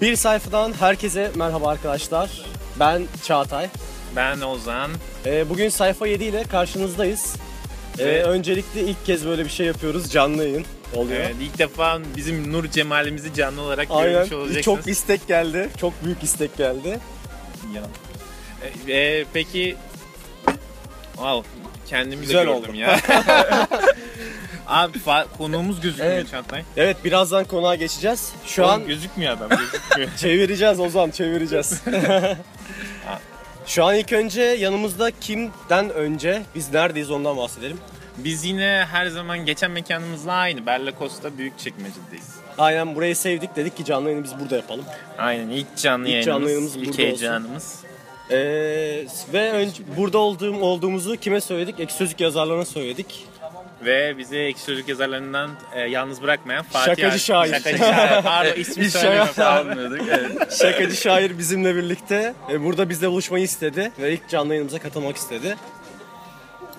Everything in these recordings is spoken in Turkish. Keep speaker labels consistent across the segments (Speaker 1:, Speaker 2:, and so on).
Speaker 1: Bir sayfadan herkese merhaba arkadaşlar. Ben Çağatay.
Speaker 2: Ben Ozan.
Speaker 1: Ee, bugün sayfa 7 ile karşınızdayız. Ee,
Speaker 2: Ve-
Speaker 1: öncelikle ilk kez böyle bir şey yapıyoruz. Canlı yayın oluyor.
Speaker 2: Evet, ilk defa bizim nur cemalimizi canlı olarak
Speaker 1: Aynen.
Speaker 2: görmüş olacaksınız.
Speaker 1: Çok istek geldi. Çok büyük istek geldi.
Speaker 2: Ya. E, e, peki Wow, kendimi
Speaker 1: Güzel
Speaker 2: de gördüm
Speaker 1: oldu.
Speaker 2: ya. Abi konuğumuz gözükmüyor
Speaker 1: Evet.
Speaker 2: Çağatay.
Speaker 1: Evet birazdan konuğa geçeceğiz. Şu an
Speaker 2: gözükmüyor adam gözükmüyor.
Speaker 1: çevireceğiz Ozan çevireceğiz. Şu an ilk önce yanımızda kimden önce biz neredeyiz ondan bahsedelim.
Speaker 2: Biz yine her zaman geçen mekanımızla aynı. Bella Costa Büyükçekmece'deyiz.
Speaker 1: Aynen burayı sevdik dedik ki canlı yayını biz burada yapalım.
Speaker 2: Aynen ilk canlı
Speaker 1: İlk canlı
Speaker 2: yayınımız,
Speaker 1: yayınımız
Speaker 2: ilk
Speaker 1: burada
Speaker 2: heyecanımız.
Speaker 1: Ee, ve önce, burada olduğum olduğumuzu kime söyledik? Ek sözlük yazarlarına söyledik.
Speaker 2: Ve bizi ekşi çocuk yazarlarından e, yalnız bırakmayan Fatih
Speaker 1: Şakacı
Speaker 2: Ar-
Speaker 1: şair.
Speaker 2: Şakacı şair. Pardon ismi
Speaker 1: Biz
Speaker 2: söyleme
Speaker 1: şaka-
Speaker 2: planlıyorduk. Evet.
Speaker 1: Şakacı şair bizimle birlikte e, burada bizle buluşmayı istedi ve ilk canlı yayınımıza katılmak istedi.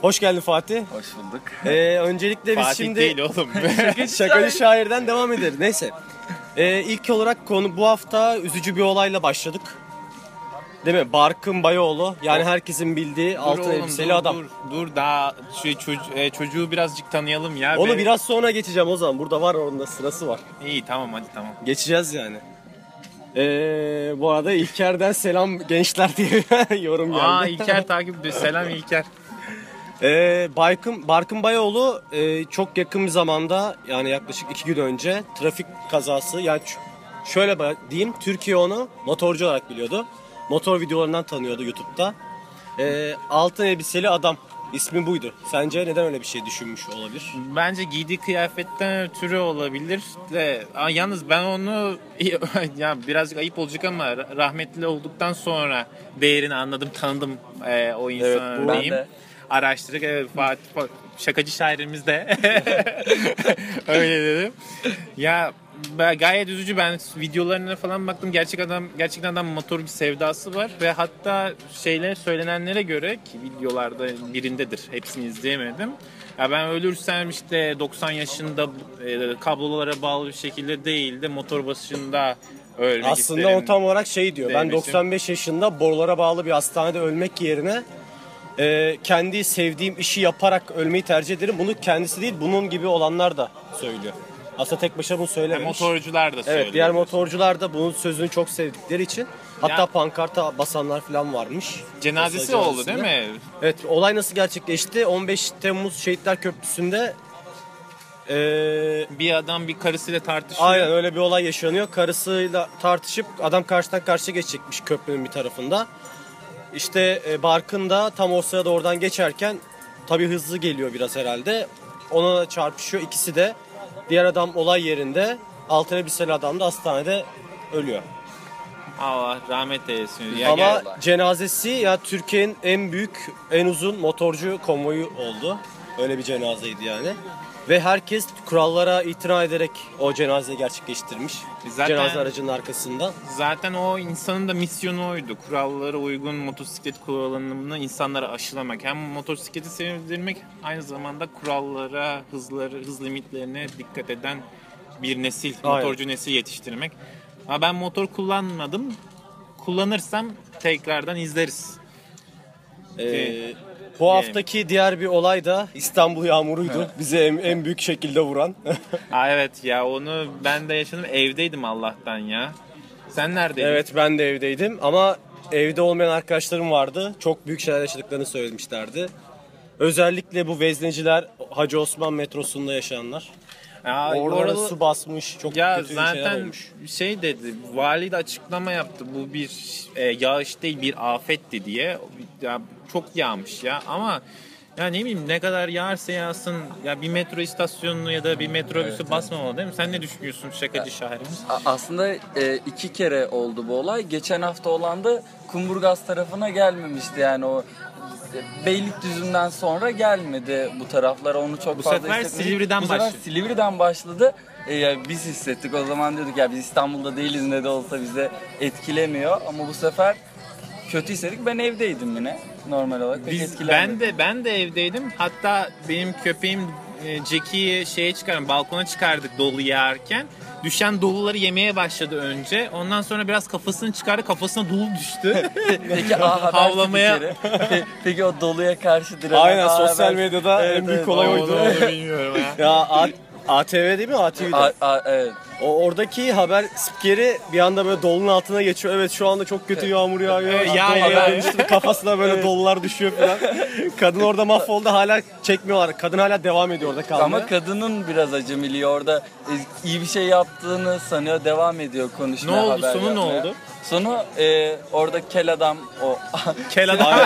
Speaker 1: Hoş geldin Fatih.
Speaker 3: Hoş bulduk.
Speaker 1: Ee, öncelikle biz
Speaker 2: Fatih
Speaker 1: şimdi
Speaker 2: değil oğlum.
Speaker 1: Şakacı şairden devam ederiz. Neyse. Ee, ilk olarak konu bu hafta üzücü bir olayla başladık. Değil mi? Barkın Bayoğlu. Yani herkesin bildiği
Speaker 2: Dur
Speaker 1: altın
Speaker 2: oğlum,
Speaker 1: elbiseli
Speaker 2: dur,
Speaker 1: adam.
Speaker 2: Dur, dur daha şey, çocuğu, e, çocuğu birazcık tanıyalım ya.
Speaker 1: Onu
Speaker 2: Ve-
Speaker 1: biraz sonra geçeceğim o zaman. Burada var onun da sırası var.
Speaker 2: İyi tamam hadi tamam.
Speaker 1: Geçeceğiz yani. Ee, bu arada İlker'den selam gençler diye yorum geldi.
Speaker 2: Aa İlker takip ediyor. Selam İlker.
Speaker 1: Ee, Barkın, Barkın Bayoğlu e, çok yakın bir zamanda yani yaklaşık iki gün önce trafik kazası yani ç- şöyle ba- diyeyim Türkiye onu motorcu olarak biliyordu. Motor videolarından tanıyordu YouTube'da. Ee, altın elbiseli adam ismi buydu. Sence neden öyle bir şey düşünmüş olabilir?
Speaker 2: Bence giydiği kıyafetten ötürü olabilir de yalnız ben onu ya birazcık ayıp olacak ama ra- rahmetli olduktan sonra değerini anladım tanıdım e, o insanı
Speaker 3: Ben
Speaker 2: diyeyim.
Speaker 3: de.
Speaker 2: Araştırdık evet Fatih Fa- şakacı şairimiz de öyle dedim. Ya gayet üzücü ben videolarına falan baktım gerçek adam gerçekten adam motor bir sevdası var ve hatta şeyler söylenenlere göre ki videolarda birindedir hepsini izleyemedim. Ya ben ölürsem işte 90 yaşında e, kablolara bağlı bir şekilde değil de motor başında ölmek
Speaker 1: Aslında
Speaker 2: isterim.
Speaker 1: o tam olarak şey diyor. Ben
Speaker 2: Demişim.
Speaker 1: 95 yaşında borulara bağlı bir hastanede ölmek yerine e, kendi sevdiğim işi yaparak ölmeyi tercih ederim. Bunu kendisi değil bunun gibi olanlar da söylüyor. Aslında tek başına bunu söylememiş.
Speaker 2: motorcular da söylüyor.
Speaker 1: Evet diğer motorcular da bunun sözünü çok sevdikleri için hatta
Speaker 2: Ya-
Speaker 1: pankarta basanlar falan varmış.
Speaker 2: Cenazesi
Speaker 1: Mesela
Speaker 2: oldu değil
Speaker 1: cenazesinde.
Speaker 2: mi?
Speaker 1: Evet olay nasıl gerçekleşti? 15 Temmuz Şehitler Köprüsü'nde eee
Speaker 2: Bir adam bir karısıyla tartışıyor.
Speaker 1: Aynen öyle bir olay yaşanıyor. Karısıyla tartışıp adam karşıdan karşıya geçecekmiş köprünün bir tarafında. İşte e, Barkın da tam o sırada oradan geçerken tabii hızlı geliyor biraz herhalde. Ona çarpışıyor. İkisi de diğer adam olay yerinde. Altın elbiseli adam da hastanede ölüyor.
Speaker 2: Allah rahmet eylesin. Ya
Speaker 1: Ama
Speaker 2: gel-
Speaker 1: cenazesi ya Türkiye'nin en büyük, en uzun motorcu konvoyu oldu. Öyle bir cenazeydi yani. Ve herkes kurallara itina ederek o cenazeyi gerçekleştirmiş.
Speaker 2: Zaten-
Speaker 1: Cenaze aracının arkasında.
Speaker 2: Zaten o insanın da misyonu oydu. Kurallara uygun motosiklet kullanımını insanlara aşılamak. Hem motosikleti sevdirmek aynı zamanda kurallara, hızları, hız limitlerine dikkat eden bir nesil,
Speaker 1: Aynen.
Speaker 2: motorcu nesil yetiştirmek. Ama ben motor kullanmadım. Kullanırsam tekrardan izleriz.
Speaker 1: Ee, bu haftaki diğer bir olay da İstanbul yağmuruydu. Bizi en, en büyük şekilde vuran.
Speaker 2: Aa, evet ya onu ben de yaşadım. Evdeydim Allah'tan ya. Sen neredeydin?
Speaker 1: evet ben de evdeydim ama evde olmayan arkadaşlarım vardı. Çok büyük şeyler yaşadıklarını söylemişlerdi. Özellikle bu vezneciler Hacı Osman metrosunda yaşayanlar.
Speaker 2: Ya,
Speaker 1: Oralara
Speaker 2: oralı-
Speaker 1: su basmış. Çok
Speaker 2: Ya
Speaker 1: kötü
Speaker 2: zaten
Speaker 1: olmuş.
Speaker 2: şey dedi, vali de açıklama yaptı. Bu bir e, yağış değil bir afetti diye. Ya çok yağmış ya ama ya ne bileyim ne kadar yağarsa yağsın ya bir metro istasyonunu ya da bir metrobüsü basmamalı değil mi? Sen ne düşünüyorsun şakacı şahrimiz?
Speaker 3: A- aslında e, iki kere oldu bu olay. Geçen hafta olan da Kumburgaz tarafına gelmemişti yani o Beylikdüzü'nden sonra gelmedi bu taraflara onu çok
Speaker 2: Bu
Speaker 3: fazla
Speaker 2: sefer
Speaker 3: hissetmedik.
Speaker 2: Silivri'den
Speaker 3: bu sefer
Speaker 2: başladı.
Speaker 3: Silivri'den başladı. E, ya biz hissettik o zaman diyorduk ya biz İstanbul'da değiliz ne de olsa bize etkilemiyor ama bu sefer kötü hissettik. Ben evdeydim yine normal olarak. Pek
Speaker 2: Biz, ben de ben de evdeydim. Hatta benim köpeğim e, Jackie'yi şeye çıkardım, balkona çıkardık dolu yağarken. Düşen doluları yemeye başladı önce. Ondan sonra biraz kafasını çıkardı. Kafasına dolu düştü.
Speaker 3: Peki A Haber
Speaker 2: Havlamaya-
Speaker 3: Peki o doluya karşı direnen
Speaker 1: Aynen
Speaker 3: A
Speaker 1: sosyal
Speaker 3: Haber-
Speaker 1: medyada
Speaker 3: Evet,
Speaker 1: en büyük
Speaker 3: evet.
Speaker 1: olay oydu.
Speaker 2: onu bilmiyorum ya.
Speaker 1: Ya A- ATV değil mi? ATV'de.
Speaker 3: A- A- evet.
Speaker 1: O oradaki haber spikeri bir anda böyle dolunun altına geçiyor. Evet şu anda çok kötü yağmur yağıyor.
Speaker 2: Evet, yağıyor.
Speaker 1: haber düştü. Kafasına böyle dolular düşüyor falan. Kadın orada mahvoldu. Hala çekmiyorlar. Kadın hala devam ediyor orada kalmaya.
Speaker 3: Ama kadının biraz acemiliği orada e, iyi bir şey yaptığını sanıyor devam ediyor konuşmaya
Speaker 2: Ne oldu?
Speaker 3: haber
Speaker 2: Sonu ne
Speaker 3: yapmaya.
Speaker 2: oldu?
Speaker 3: Sonu e, orada kel adam o
Speaker 2: Kel adam.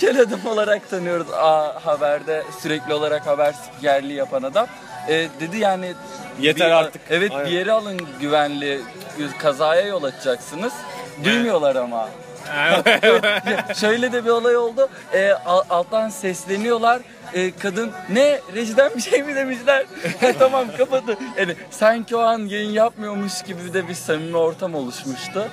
Speaker 3: kel adam olarak tanıyoruz A Haber'de sürekli olarak haber spikerliği yapan adam. E, dedi yani
Speaker 1: Yeter
Speaker 3: bir-
Speaker 1: artık.
Speaker 3: Evet
Speaker 1: Aynen.
Speaker 3: bir yere alın güvenli kazaya yol açacaksınız. Duymuyorlar ama. Şöyle de bir olay oldu. E, al- alttan sesleniyorlar. E, kadın ne rejiden bir şey mi demişler? Tamam kapadı. Yani sanki o an yayın yapmıyormuş gibi de bir samimi ortam oluşmuştu.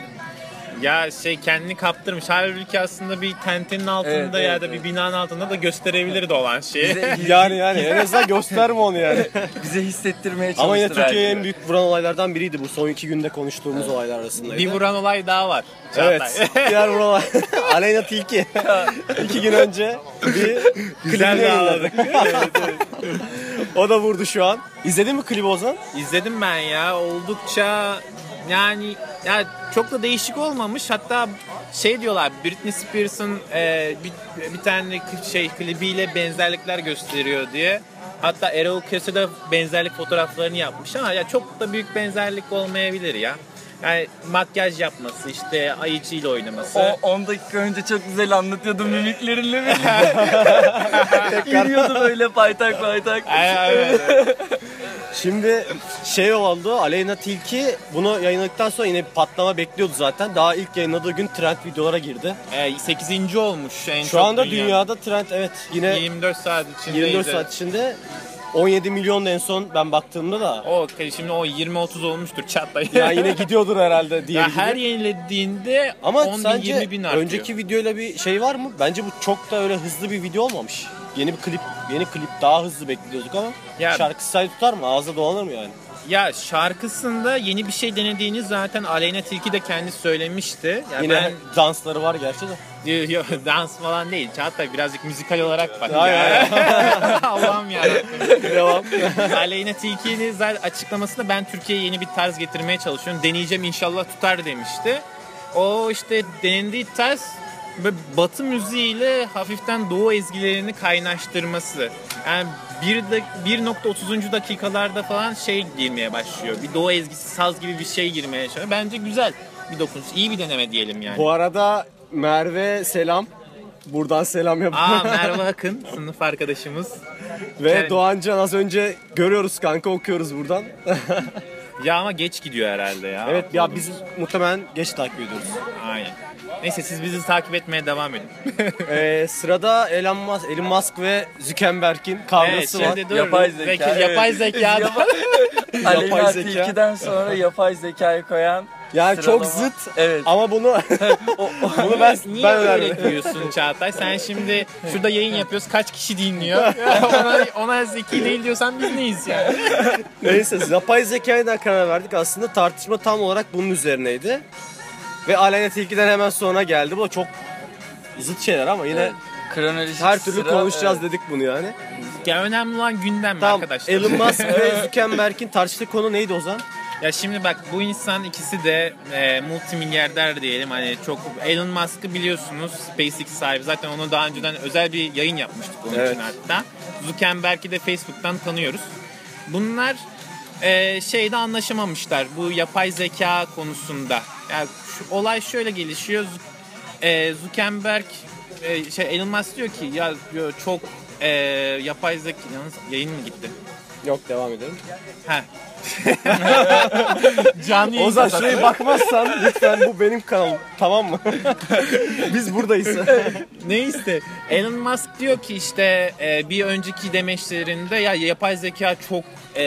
Speaker 2: Ya şey kendini kaptırmış. Halbuki aslında bir tentenin altında
Speaker 3: Evet,
Speaker 2: ya
Speaker 3: evet,
Speaker 2: da bir
Speaker 3: evet.
Speaker 2: binanın altında da gösterebilirdi olan şeyi.
Speaker 3: Bize,
Speaker 1: yani yani en azından gösterme onu yani.
Speaker 3: bize hissettirmeye çalıştı.
Speaker 1: Ama yine Türkiye'ye en büyük vuran olaylardan biriydi bu. Son iki günde konuştuğumuz olaylar arasındaydı.
Speaker 2: bir vuran olay daha var.
Speaker 1: Evet.
Speaker 2: Çağatay.
Speaker 1: Diğer vuran olay. Aleyna Tilki. iki gün önce bir
Speaker 2: Güzel
Speaker 1: klibini
Speaker 2: bir
Speaker 1: yayınladık. o da vurdu şu an. İzledin mi klibi Ozan?
Speaker 2: İzledim ben ya. Oldukça yani ya çok da değişik olmamış. Hatta şey diyorlar Britney Spears'ın e, bir, bir tane şey klibiyle benzerlikler gösteriyor diye. Hatta Erol Köse de benzerlik fotoğraflarını yapmış ama ya çok da büyük benzerlik olmayabilir ya. Yani makyaj yapması işte ayıcıyla oynaması.
Speaker 3: O 10 dakika önce çok güzel anlatıyordun mimiklerinle birlikte. Yürüyordu böyle paytak paytak.
Speaker 2: Ay, evet.
Speaker 1: Şimdi şey oldu Aleyna Tilki bunu yayınladıktan sonra yine bir patlama bekliyordu zaten. Daha ilk yayınladığı gün trend videolara girdi.
Speaker 2: E, 8. olmuş en
Speaker 1: Şu
Speaker 2: çok
Speaker 1: anda
Speaker 2: dünya.
Speaker 1: dünyada trend evet yine
Speaker 2: 24 saat içinde
Speaker 1: 24
Speaker 2: izle-
Speaker 1: saat içinde 17 milyon en son ben baktığımda da.
Speaker 2: O şimdi o 20-30 olmuştur çatla.
Speaker 1: Ya yine gidiyordur herhalde diye.
Speaker 2: Ya her yenilediğinde
Speaker 1: Ama
Speaker 2: 10 bin,
Speaker 1: sence
Speaker 2: 20 bin artıyor.
Speaker 1: önceki videoyla bir şey var mı? Bence bu çok da öyle hızlı bir video olmamış. Yeni bir klip, yeni klip daha hızlı bekliyorduk ama
Speaker 2: Ya-
Speaker 1: şarkı say tutar mı? Ağızda dolanır mı yani?
Speaker 2: Ya şarkısında yeni bir şey denediğini zaten Aleyna Tilki de kendi söylemişti. Ya
Speaker 1: Yine
Speaker 2: ben
Speaker 1: dansları var gerçi de.
Speaker 2: Yo, dans falan değil. Çağatay birazcık müzikal olarak bak. Ya. Allah'ım ya.
Speaker 1: Devam.
Speaker 2: Aleyna Tilki'nin zaten açıklamasında ben Türkiye'ye yeni bir tarz getirmeye çalışıyorum. Deneyeceğim inşallah tutar demişti. O işte denediği tarz batı müziğiyle hafiften doğu ezgilerini kaynaştırması. Yani 1.30. dakikalarda falan şey girmeye başlıyor. Bir doğu ezgisi saz gibi bir şey girmeye başlıyor. Bence güzel bir dokunuş. İyi bir deneme diyelim yani.
Speaker 1: Bu arada Merve selam. Buradan selam yap.
Speaker 2: Aa Merve Akın sınıf arkadaşımız.
Speaker 1: Ve
Speaker 2: yani-
Speaker 1: Doğancan az önce görüyoruz kanka okuyoruz buradan.
Speaker 2: Ya ama geç gidiyor herhalde ya.
Speaker 1: evet ya biz muhtemelen geç takip ediyoruz.
Speaker 2: Aynen. Neyse siz bizi takip etmeye devam edin.
Speaker 1: Ee, sırada Elon Musk, Elon Musk ve Zuckerberg'in
Speaker 2: evet
Speaker 1: kavgası var.
Speaker 2: şimdi dur.
Speaker 3: Yapay zeka,
Speaker 2: Belki
Speaker 3: evet.
Speaker 2: yapay zeka.
Speaker 3: Yapay-
Speaker 1: zeka.
Speaker 3: Sonra yapay zekayı koyan
Speaker 1: Yani çok
Speaker 3: sıralama.
Speaker 1: zıt
Speaker 3: Evet.
Speaker 1: ama bunu bunu ben
Speaker 2: Niye
Speaker 1: ben
Speaker 2: öyle diyorsun Çağatay? Sen şimdi şurada yayın yapıyoruz. Kaç kişi dinliyor? ona, ona zeki değil diyorsan biz neyiz yani?
Speaker 1: Neyse yapay zekaya da karar verdik. Aslında tartışma tam olarak bunun üzerineydi. Ve Aleyna Tilki'den hemen sonra geldi. Bu da çok zıt şeyler ama yine
Speaker 3: Kronolojik
Speaker 1: her türlü
Speaker 3: sıra,
Speaker 1: konuşacağız
Speaker 3: evet.
Speaker 1: dedik bunu yani.
Speaker 2: Ya önemli olan gündem
Speaker 1: Tamam
Speaker 2: arkadaşlar.
Speaker 1: Elon Musk ve Zuckerberg'in tartıştığı konu neydi Ozan?
Speaker 2: Ya şimdi bak bu insan ikisi de e, multimilyarder diyelim hani çok Elon Musk'ı biliyorsunuz SpaceX sahibi zaten onu daha önceden özel bir yayın yapmıştık onun
Speaker 1: Evet.
Speaker 2: için hatta. Zuckerberg'i de Facebook'tan tanıyoruz. Bunlar e, şeyde anlaşamamışlar bu yapay zeka konusunda. Yani şu, olay şöyle gelişiyor. E, Zuckerberg e, şey Elon Musk diyor ki ya diyor çok e, yapay zeka yalnız yayın mı gitti?
Speaker 1: Yok devam edelim.
Speaker 2: Heh. Canlı yayın
Speaker 1: Ozan
Speaker 2: kapattı.
Speaker 1: şuraya bakmazsan lütfen bu benim kanalım tamam mı? Biz buradayız.
Speaker 2: Neyse Elon Musk diyor ki işte e, bir önceki demeçlerinde ya yapay zeka çok e,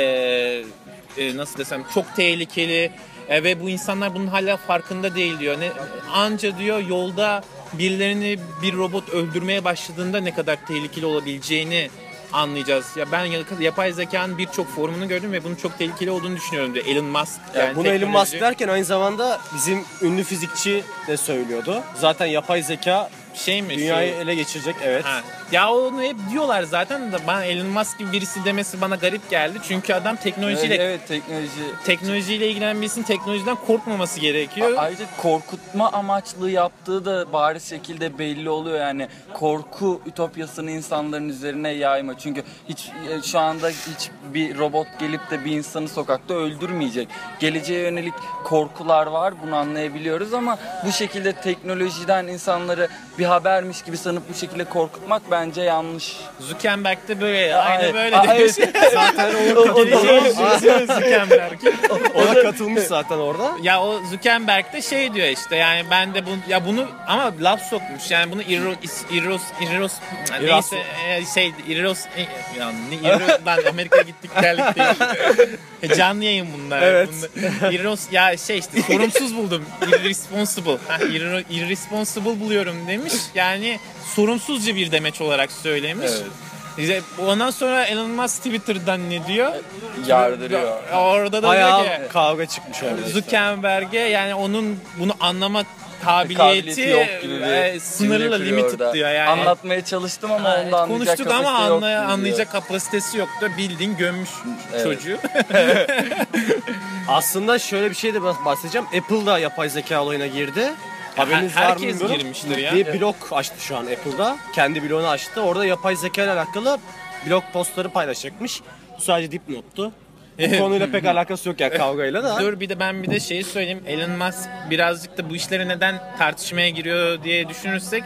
Speaker 2: e, nasıl desem çok tehlikeli e, ve bu insanlar bunun hala farkında değil diyor. Ne, anca diyor yolda birilerini bir robot öldürmeye başladığında ne kadar tehlikeli olabileceğini anlayacağız. Ya ben yap- yapay zekanın birçok formunu gördüm ve bunun çok tehlikeli olduğunu düşünüyorum diyor Elon Musk.
Speaker 1: Yani bunu Elon
Speaker 2: teknoloji-
Speaker 1: Musk derken aynı zamanda bizim ünlü fizikçi de söylüyordu. Zaten yapay zeka
Speaker 2: şey mi? şu-
Speaker 1: dünyayı ele geçirecek evet.
Speaker 2: Ha. Ya onu hep diyorlar zaten de ben Elon Musk gibi birisi demesi bana garip geldi. Çünkü adam teknolojiyle
Speaker 3: Evet, evet teknoloji.
Speaker 2: teknolojiyle ilgilenen birisinin teknolojiden korkmaması gerekiyor.
Speaker 3: A- Ayrıca korkutma amaçlı yaptığı da bariz şekilde belli oluyor yani korku ütopyasını insanların üzerine yayma çünkü hiç e, şu anda hiç bir robot gelip de bir insanı sokakta öldürmeyecek. Geleceğe yönelik korkular var bunu anlayabiliyoruz ama bu şekilde teknolojiden insanları bir habermiş gibi sanıp bu şekilde korkutmak bence yanlış.
Speaker 2: Zuckerberg de böyle aynı
Speaker 3: Ay-
Speaker 2: böyle demiş.
Speaker 1: Zaten
Speaker 3: O-
Speaker 2: benziyor Zuckerberg.
Speaker 1: ona katılmış zaten orada.
Speaker 2: Ya o Zuckerberg de şey diyor işte yani ben de bunu ya bunu ama laf sokmuş yani bunu Iros Iros Iros neyse e, şey Iros e, ya ne Iros lan Amerika'ya gittik geldik diye. E, Canlı yayın bunlar.
Speaker 1: Evet.
Speaker 2: Bunlar- Iros ya şey işte sorumsuz buldum. Irresponsible. Ha, irresponsible buluyorum demiş. Yani sorumsuzca bir demeç olarak söylemiş.
Speaker 3: Evet.
Speaker 2: İşte Ondan sonra Elon Musk Twitter'dan ne diyor?
Speaker 3: Yardırıyor.
Speaker 2: Orada da diyor
Speaker 1: Bayağı
Speaker 2: ki
Speaker 1: kavga çıkmış orada. işte.
Speaker 2: Zuckerberg'e yani onun bunu anlama kabiliyeti,
Speaker 3: Kabiliyeti yok gibi bir
Speaker 2: e, limited
Speaker 3: orada.
Speaker 2: diyor yani.
Speaker 3: Anlatmaya çalıştım ama
Speaker 2: Ha,
Speaker 3: onda anlayacak
Speaker 2: konuştuk ama
Speaker 3: kapasite yok
Speaker 2: anlayacak kapasitesi yoktu. Bildiğin gömmüş
Speaker 3: Evet.
Speaker 2: çocuğu.
Speaker 1: Aslında şöyle bir şey de bahsedeceğim. Apple da yapay zeka olayına girdi. Haberiniz var mı
Speaker 2: herkes
Speaker 1: bilmiyorum.
Speaker 2: girmiştir ya.
Speaker 1: Bir blog açtı şu an Apple'da. Kendi blogunu açtı. Orada yapay zeka ile alakalı blog postları paylaşacakmış. Bu sadece dipnottu. Bu konuyla pek alakası yok yani kavgayla da.
Speaker 2: Dur bir de ben bir de şeyi söyleyeyim. Elon Musk birazcık da bu işleri neden tartışmaya giriyor diye düşünürsek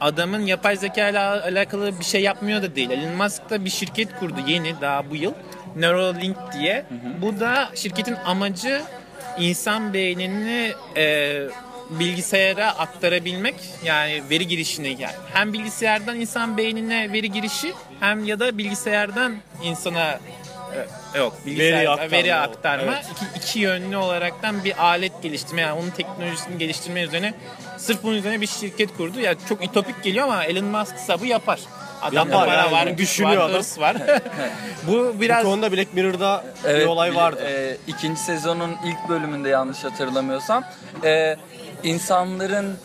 Speaker 2: adamın yapay zeka ile alakalı bir şey yapmıyor da değil. Elon Musk da bir şirket kurdu yeni daha bu yıl. Neuralink diye. Bu da şirketin amacı insan beynini e, bilgisayara aktarabilmek yani veri girişini yani hem bilgisayardan insan beynine veri girişi hem ya da bilgisayardan insana e, yok bilgisayar
Speaker 1: Veri
Speaker 2: veri
Speaker 1: aktarma.
Speaker 2: aktarma,
Speaker 1: Evet.
Speaker 2: iki, iki yönlü olaraktan bir alet geliştirme yani onun teknolojisini geliştirme üzerine sırf bunun üzerine bir şirket kurdu. Ya çok ütopik geliyor ama Elon Musk ise bu yapar. Adamda
Speaker 1: Yapar
Speaker 2: para
Speaker 1: yani,
Speaker 2: var,
Speaker 1: düşünüyor
Speaker 2: var,
Speaker 1: adam.
Speaker 2: hırs var. bu
Speaker 1: Bu
Speaker 2: biraz
Speaker 1: konuda Black Mirror'da bir
Speaker 3: Evet,
Speaker 1: olay
Speaker 3: bili-
Speaker 1: vardı.
Speaker 3: e, ikinci sezonun ilk bölümünde yanlış hatırlamıyorsam e, insanların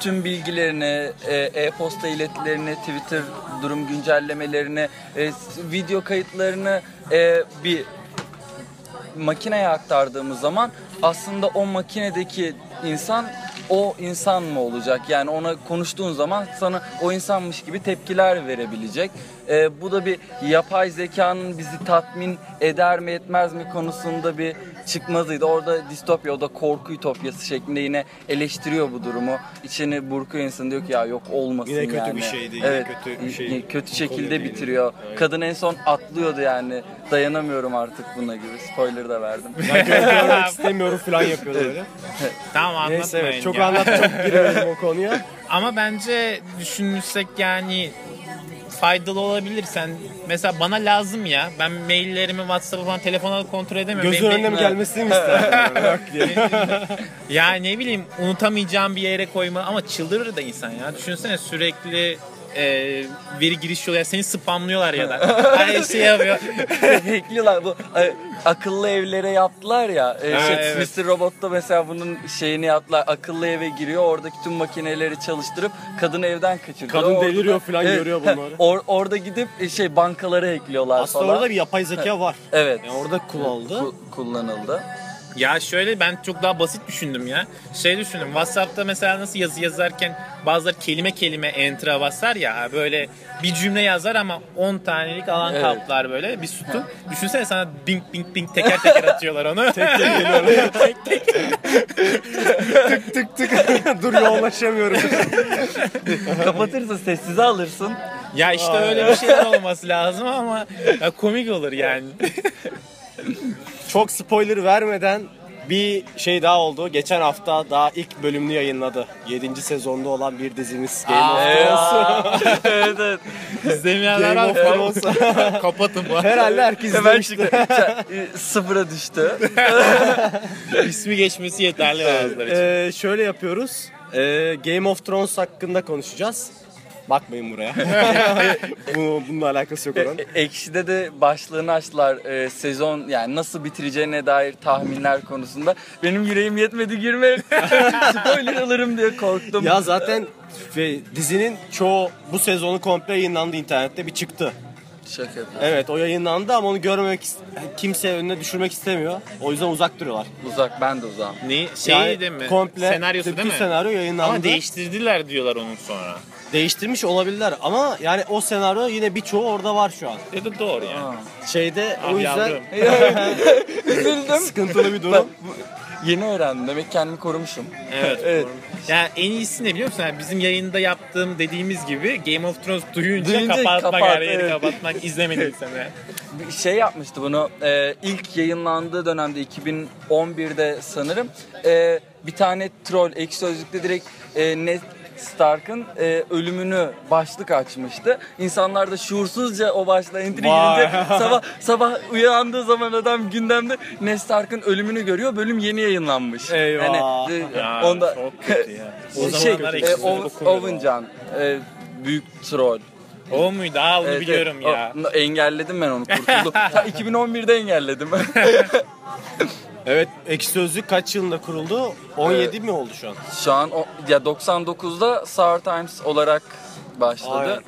Speaker 3: tüm bilgilerini, e, e-posta iletilerini, Twitter durum güncellemelerini, e, video kayıtlarını e, bir makineye aktardığımız zaman aslında o makinedeki insan o insan mı olacak? Yani ona konuştuğun zaman sana o insanmış gibi tepkiler verebilecek. Ee, bu da bir yapay zekanın bizi tatmin eder mi etmez mi konusunda bir çıkmazıydı. Orada distopya, o da korku ütopyası şeklinde yine eleştiriyor bu durumu. İçini burkuyor insan diyor ki ya yok olmasın
Speaker 1: Yine kötü
Speaker 3: yani.
Speaker 1: bir şeydi, yine
Speaker 3: Evet,
Speaker 1: kötü bir şey.
Speaker 3: yine kötü şekilde bitiriyor. Kadın en son atlıyordu yani. Dayanamıyorum artık buna gibi. Spoiler da verdim.
Speaker 1: Ben gö- görmek istemiyorum falan yapıyordu öyle.
Speaker 2: tamam anlatmayın
Speaker 1: Neyse evet çok
Speaker 2: ya.
Speaker 1: anlat çok giremedim o konuya.
Speaker 2: Ama bence düşünürsek yani faydalı olabilir. Sen mesela bana lazım ya. Ben maillerimi WhatsApp'ı falan telefona kontrol edemiyorum.
Speaker 1: Gözün
Speaker 2: Benim-
Speaker 1: önüne mi gelmesini mi? Bak diye.
Speaker 2: Ya ne bileyim unutamayacağım bir yere koyma ama çıldırır da insan ya. Düşünsene sürekli e, veri giriş oluyor. Seni spamlıyorlar ya da. Her şey yapıyor.
Speaker 3: Hackliyorlar bu akıllı evlere yaptılar ya. E,
Speaker 2: Ha,
Speaker 3: şey,
Speaker 2: evet.
Speaker 3: Mr. Robot'ta mesela bunun şeyini yaptılar. Akıllı eve giriyor. Oradaki tüm makineleri çalıştırıp kadını evden kaçırıyor.
Speaker 1: Kadın
Speaker 3: Orada-
Speaker 1: deliriyor falan, görüyor bunları.
Speaker 3: Or, orada gidip e, şey bankaları hackliyorlar
Speaker 1: Aslında
Speaker 3: falan.
Speaker 1: orada bir yapay zeka var.
Speaker 3: Evet.
Speaker 1: Yani orada kullanıldı.
Speaker 3: Ku- kullanıldı.
Speaker 2: Ya şöyle ben çok daha basit düşündüm ya. Şey düşündüm. WhatsApp'ta mesela nasıl yazı yazarken bazıları kelime kelime enter'a basar ya böyle bir cümle yazar ama 10 tanelik alan
Speaker 3: Evet.
Speaker 2: kaplar böyle bir sütun. Düşünsene sana bing bing bing teker teker atıyorlar onu. tek tek geliyor. tek tek.
Speaker 1: tık tık dur yoğunlaşamıyorum.
Speaker 3: Kapatırsa sessize alırsın.
Speaker 2: Ya işte öyle bir şeyler olması lazım ama ya komik olur yani.
Speaker 1: Çok spoiler vermeden bir şey daha oldu. Geçen hafta daha ilk bölümünü yayınladı. 7. sezonda olan bir dizimiz Game of Thrones.
Speaker 3: evet evet.
Speaker 2: İzlemeyenler
Speaker 1: Game of
Speaker 2: var.
Speaker 1: Thrones.
Speaker 2: Kapatın bu.
Speaker 1: Herhalde herkes izlemişti.
Speaker 3: Sıfıra düştü.
Speaker 2: İsmi geçmesi yeterli bazıları için.
Speaker 1: Ee, şöyle yapıyoruz. Ee, Game of Thrones hakkında konuşacağız. Bakmayın buraya. Bu, bununla alakası yok onun.
Speaker 3: E- Ekşi'de de başlığını açtılar e, sezon yani nasıl bitireceğine dair tahminler konusunda. Benim yüreğim yetmedi girme. Spoiler alırım diye korktum.
Speaker 1: Ya zaten ve dizinin çoğu bu sezonu komple yayınlandı internette bir çıktı.
Speaker 3: Şaka yapıyorum.
Speaker 1: Evet o yayınlandı ama onu görmemek kimse önüne düşürmek istemiyor. O yüzden uzak duruyorlar.
Speaker 3: Uzak ben de uzağım.
Speaker 2: Ne şey
Speaker 1: Yani
Speaker 2: değil mi?
Speaker 1: Komple
Speaker 2: Senaryosu
Speaker 1: bütün
Speaker 2: değil mi?
Speaker 1: senaryo yayınlandı.
Speaker 2: Ama değiştirdiler diyorlar onun sonra.
Speaker 1: Değiştirmiş olabilirler ama yani o senaryo yine birçoğu orada var şu an.
Speaker 2: Ya da doğru yani.
Speaker 1: Şeyde
Speaker 2: Ah
Speaker 1: o yüzden
Speaker 2: yavrum.
Speaker 3: Üzüldüm.
Speaker 1: sıkıntılı bir durum.
Speaker 3: yeni öğrendim. Demek kendimi korumuşum.
Speaker 2: Evet.
Speaker 3: Evet.
Speaker 2: Yani en iyisi ne biliyor musun? Yani bizim yayında yaptığım dediğimiz gibi Game of Thrones duyunca,
Speaker 3: Duyunca
Speaker 2: kapatmak,
Speaker 3: kapat,
Speaker 2: yeri
Speaker 3: evet.
Speaker 2: kapatmak izlemediysen. yani.
Speaker 3: Bir şey yapmıştı bunu e, ilk yayınlandığı dönemde 2011'de sanırım e, bir tane troll ek sözlükte direkt e, Ned Stark'ın e, ölümünü başlık açmıştı. İnsanlar da şuursuzca o başlığa enter
Speaker 1: Vay.
Speaker 3: girince sabah sabah uyandığı zaman adam gündemde Ned Stark'ın ölümünü görüyor. Bölüm yeni yayınlanmış.
Speaker 1: Eyvah.
Speaker 3: e,
Speaker 2: Ya,
Speaker 3: onda
Speaker 2: ya.
Speaker 3: Şey e. Ovencan e, büyük troll.
Speaker 2: O muydu? Aa onu
Speaker 3: Evet,
Speaker 2: biliyorum
Speaker 3: evet.
Speaker 2: ya.
Speaker 3: O- engelledim ben onu kurtuldum. Ta 2011'de engelledim.
Speaker 1: Evet Ekşi Sözlük kaç yılında kuruldu? 17 mi oldu şu an?
Speaker 3: Şu an o, ya 99'da Sour Times olarak başladı.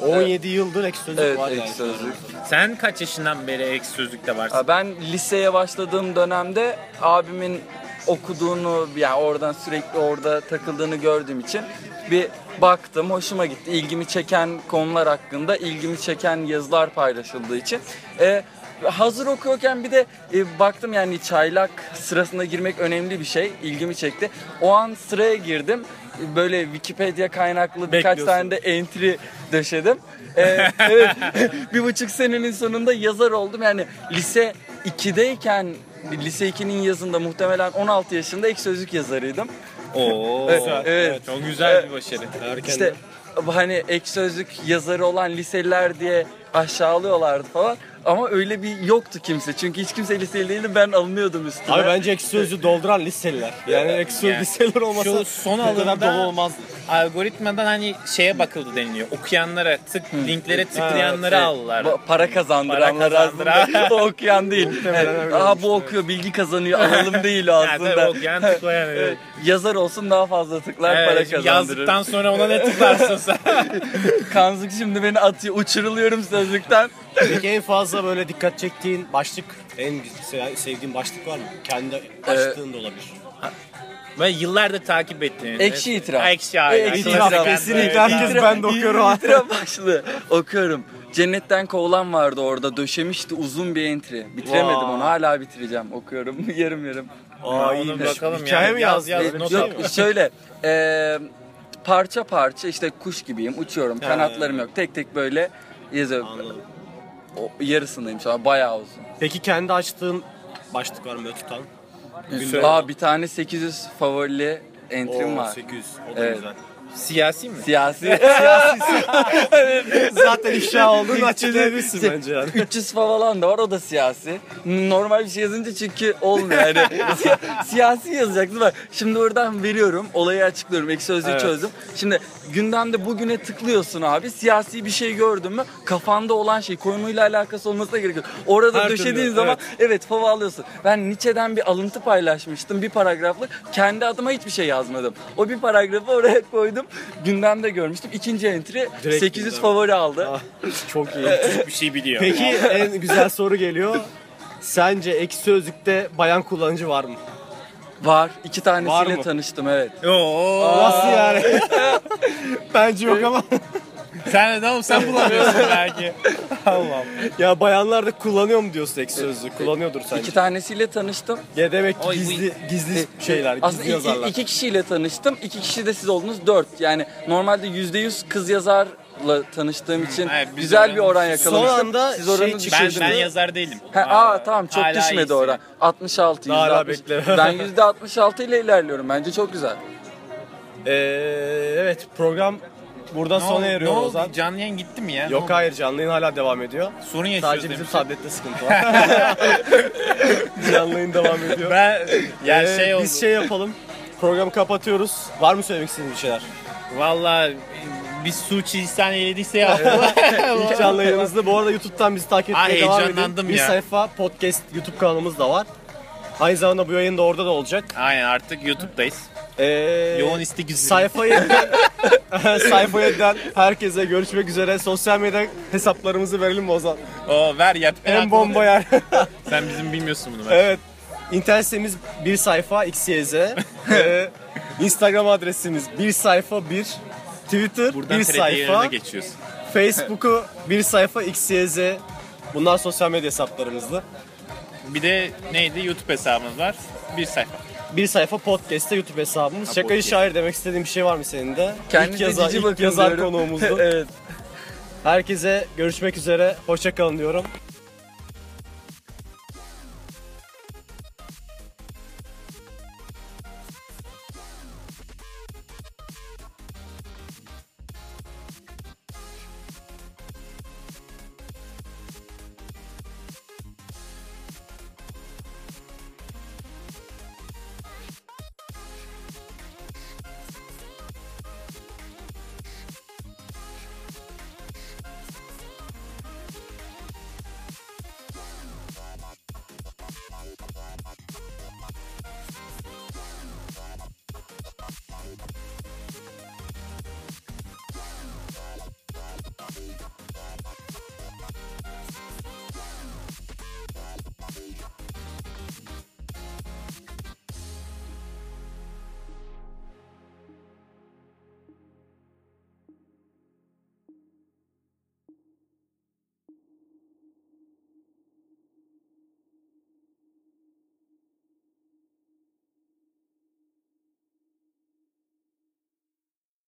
Speaker 1: Aynen. 17 yıldır Ekşi Sözlük
Speaker 3: Evet,
Speaker 1: var
Speaker 3: ek
Speaker 1: yani.
Speaker 3: sözlük.
Speaker 2: Sen kaç yaşından beri ek sözlükte varsın?
Speaker 3: Ben liseye başladığım dönemde abimin okuduğunu yani oradan sürekli orada takıldığını gördüğüm için bir baktım hoşuma gitti. İlgimi çeken konular hakkında ilgimi çeken yazılar paylaşıldığı için. Ee, hazır okuyorken bir de e, baktım yani çaylak sırasına girmek önemli bir şey. ilgimi çekti. O an sıraya girdim. Böyle Wikipedia kaynaklı birkaç
Speaker 1: Bekliyorsun.
Speaker 3: tane de entry döşedim. Ee, evet, bir buçuk senenin sonunda yazar oldum. Yani lise 2'deyken lise 2'nin yazında muhtemelen 16 yaşında ek sözlük yazarıydım.
Speaker 2: Oo.
Speaker 3: Evet,
Speaker 2: güzel.
Speaker 3: evet.
Speaker 2: Çok güzel bir başarı.
Speaker 1: Erken
Speaker 3: İşte hani ek sözlük yazarı olan liseliler diye aşağılıyorlardı falan. Ama öyle bir yoktu kimse. Çünkü hiç kimse liseli değildi. Ben alınıyordum üstüne.
Speaker 1: Abi bence Ekşi Sözlüğü dolduran liseliler. Yani Ekşi Sözlük
Speaker 2: Yani
Speaker 1: liseler olmasa
Speaker 2: şu son alımda-
Speaker 1: dolu olmazdı.
Speaker 2: Algoritmadan hani şeye bakıldı deniliyor. Okuyanlara, tık linklere tıklayanları
Speaker 3: Evet,
Speaker 2: aldılar.
Speaker 3: ba- para kazandıranlar
Speaker 2: Para
Speaker 3: aslında. o okuyan değil. Evet, Aha bu okuyor, bilgi kazanıyor. Alalım değil o
Speaker 2: Yani
Speaker 3: aslında.
Speaker 2: tabii okuyan tıklayan. evet.
Speaker 3: Yazar olsun daha fazla tıklar para
Speaker 2: Evet, şimdi
Speaker 3: kazandırır.
Speaker 2: yazdıktan sonra ona ne tıklarsın sen?
Speaker 3: Kanzık şimdi beni atıyor. Uçuruluyorum sözlükten.
Speaker 1: Peki en fazla böyle dikkat çektiğin başlık, en se- sevdiğin başlık var mı? Kendi açtığın da olabilir.
Speaker 2: Ve yıllardır takip ettiğin.
Speaker 3: Ekşi itiraf.
Speaker 2: Ha, Ekşi aynen.
Speaker 3: Ekşi
Speaker 1: İtiraf,
Speaker 3: itiraf.
Speaker 1: kesinlikle herkes ben de okuyorum.
Speaker 3: İtiraf başlığı. Okuyorum. Cennetten kovulan vardı orada. Döşemişti uzun bir entry. Bitiremedim
Speaker 1: Vay.
Speaker 3: onu. Hala bitireceğim. Okuyorum. yarım yarım.
Speaker 1: Aa
Speaker 2: onu
Speaker 1: iyiymiş.
Speaker 2: bakalım
Speaker 1: Hikaye mi
Speaker 2: Yaz, yaz,
Speaker 1: şey
Speaker 2: al.
Speaker 1: mi?
Speaker 3: Yok şöyle. eee, parça parça işte kuş gibiyim. Uçuyorum. Kanatlarım yok. Tek tek böyle
Speaker 1: Anladım.
Speaker 3: O, yarısındayım şu an. Bayağı uzun.
Speaker 1: Peki kendi açtığın başlık var mı böyle tutan? Güzel.
Speaker 3: Aa bir tane 800 favorili entrim
Speaker 1: Oo,
Speaker 3: var.
Speaker 1: 800. O da
Speaker 3: Evet.
Speaker 1: güzel.
Speaker 2: Siyasi mi?
Speaker 3: Siyasi.
Speaker 1: Zaten ifşa olduğunu açıklayabilirsin bence yani.
Speaker 3: 300 falan da var o da siyasi. Normal bir şey yazınca çünkü olmuyor yani. Si- siyasi yazacaksın bak. Şimdi oradan veriyorum olayı açıklıyorum. Ek sözlüğü
Speaker 1: Evet.
Speaker 3: çözdüm. Şimdi gündemde bugüne tıklıyorsun abi. Siyasi bir şey gördün mü kafanda olan şey konuyla alakası olmasına gerek yok. Orada
Speaker 1: Her
Speaker 3: döşediğin
Speaker 1: türlü,
Speaker 3: zaman evet, fava alıyorsun. Ben Nietzsche'den bir alıntı paylaşmıştım bir paragraflık. Kendi adıma hiçbir şey yazmadım. O bir paragrafı oraya koydum. Gündemde görmüştüm. İkinci entry
Speaker 1: Direkt
Speaker 3: 800
Speaker 1: gündem.
Speaker 3: favori aldı.
Speaker 1: Ah, Çok iyi.
Speaker 2: bir şey biliyor.
Speaker 1: Peki en güzel soru geliyor. Sence ekşi sözlükte bayan kullanıcı var mı?
Speaker 3: Var. iki
Speaker 1: Var
Speaker 3: tanesiyle
Speaker 1: mı?
Speaker 3: tanıştım evet.
Speaker 2: Oo.
Speaker 1: Nasıl yani? Bence yok ama.
Speaker 2: Sen ne oğlum sen bulamıyorsun belki. Allah'ım.
Speaker 1: ya bayanlar da kullanıyor mu diyorsun ekşi sözlük? Kullanıyordur sence.
Speaker 3: İki tanesiyle tanıştım.
Speaker 1: Ya demek ki
Speaker 2: Oy,
Speaker 1: gizli gizli şeyler,
Speaker 3: Aslında
Speaker 1: gizli
Speaker 3: iki,
Speaker 1: yazarlar.
Speaker 3: iki kişiyle tanıştım. İki kişi de siz oldunuz dört. Yani normalde yüzde yüz kız yazarla tanıştığım için
Speaker 2: Evet, biz
Speaker 3: güzel bir
Speaker 2: oranı-
Speaker 3: oran yakalamıştım.
Speaker 1: Son anda
Speaker 3: siz oranı
Speaker 1: şey.
Speaker 2: Ben,
Speaker 3: düşürdünüz.
Speaker 2: ben yazar değilim.
Speaker 3: Ha, aa tamam çok
Speaker 2: Hala
Speaker 3: düşmedi
Speaker 2: iyisin.
Speaker 3: oran. 66
Speaker 1: Daha hala
Speaker 3: %60.
Speaker 1: bekle.
Speaker 3: Ben yüzde 66 ile ilerliyorum. Bence çok güzel.
Speaker 1: Ee, evet program burada
Speaker 2: Ne
Speaker 1: sona
Speaker 2: oldu-
Speaker 1: eriyor
Speaker 2: ne oldu?
Speaker 1: Ozan.
Speaker 2: Canlı yayın gitti mi ya?
Speaker 1: Yok hayır canlı yayın hala devam ediyor.
Speaker 2: Sorun yaşıyoruz
Speaker 1: Sadece bizim
Speaker 2: demişler.
Speaker 1: tablette sıkıntı var. canlı yayın devam ediyor.
Speaker 2: Ben ya
Speaker 1: Ee,
Speaker 2: şey oldu.
Speaker 1: Biz şey yapalım. Programı kapatıyoruz. Var mı söylemek istediğiniz bir şeyler?
Speaker 2: Valla bir suçi ihsan eylediyse ya.
Speaker 1: İlk canlı yayınımızda. Bu arada YouTube'dan bizi takip
Speaker 2: Ay,
Speaker 1: etmeye devam edin.
Speaker 2: heyecanlandım
Speaker 1: Bir
Speaker 2: ya.
Speaker 1: sayfa podcast YouTube kanalımız da var. Aynı zamanda bu yayın da orada da olacak.
Speaker 2: Aynen artık YouTube'dayız.
Speaker 1: Ee,
Speaker 2: Yoğun istek üzere.
Speaker 1: Sayfa 7'den, sayfa 7'den herkese görüşmek üzere. Sosyal medya hesaplarımızı verelim mi Ozan?
Speaker 2: O ver yap.
Speaker 1: En bomba yer.
Speaker 2: Sen bizim bilmiyorsun bunu. Ben.
Speaker 1: evet. İnternet sitemiz bir sayfa xyz. ee, Instagram adresimiz bir sayfa bir. Twitter
Speaker 2: Buradan
Speaker 1: bir sayfa.
Speaker 2: geçiyorsun.
Speaker 1: Facebook'u bir sayfa xyz. Bunlar sosyal medya hesaplarımızdı.
Speaker 2: Bir de neydi? YouTube hesabımız var. Bir sayfa.
Speaker 1: Bir sayfa podcast'te YouTube hesabımız.
Speaker 2: Ha,
Speaker 1: Şakacı
Speaker 2: podcast.
Speaker 1: şair demek istediğin bir şey var mı senin de?
Speaker 3: Kendinize
Speaker 1: ilk yazar, ilk yazar
Speaker 3: diyorum.
Speaker 1: konuğumuzdu.
Speaker 3: evet.
Speaker 1: Herkese görüşmek üzere. Hoşça kalın diyorum.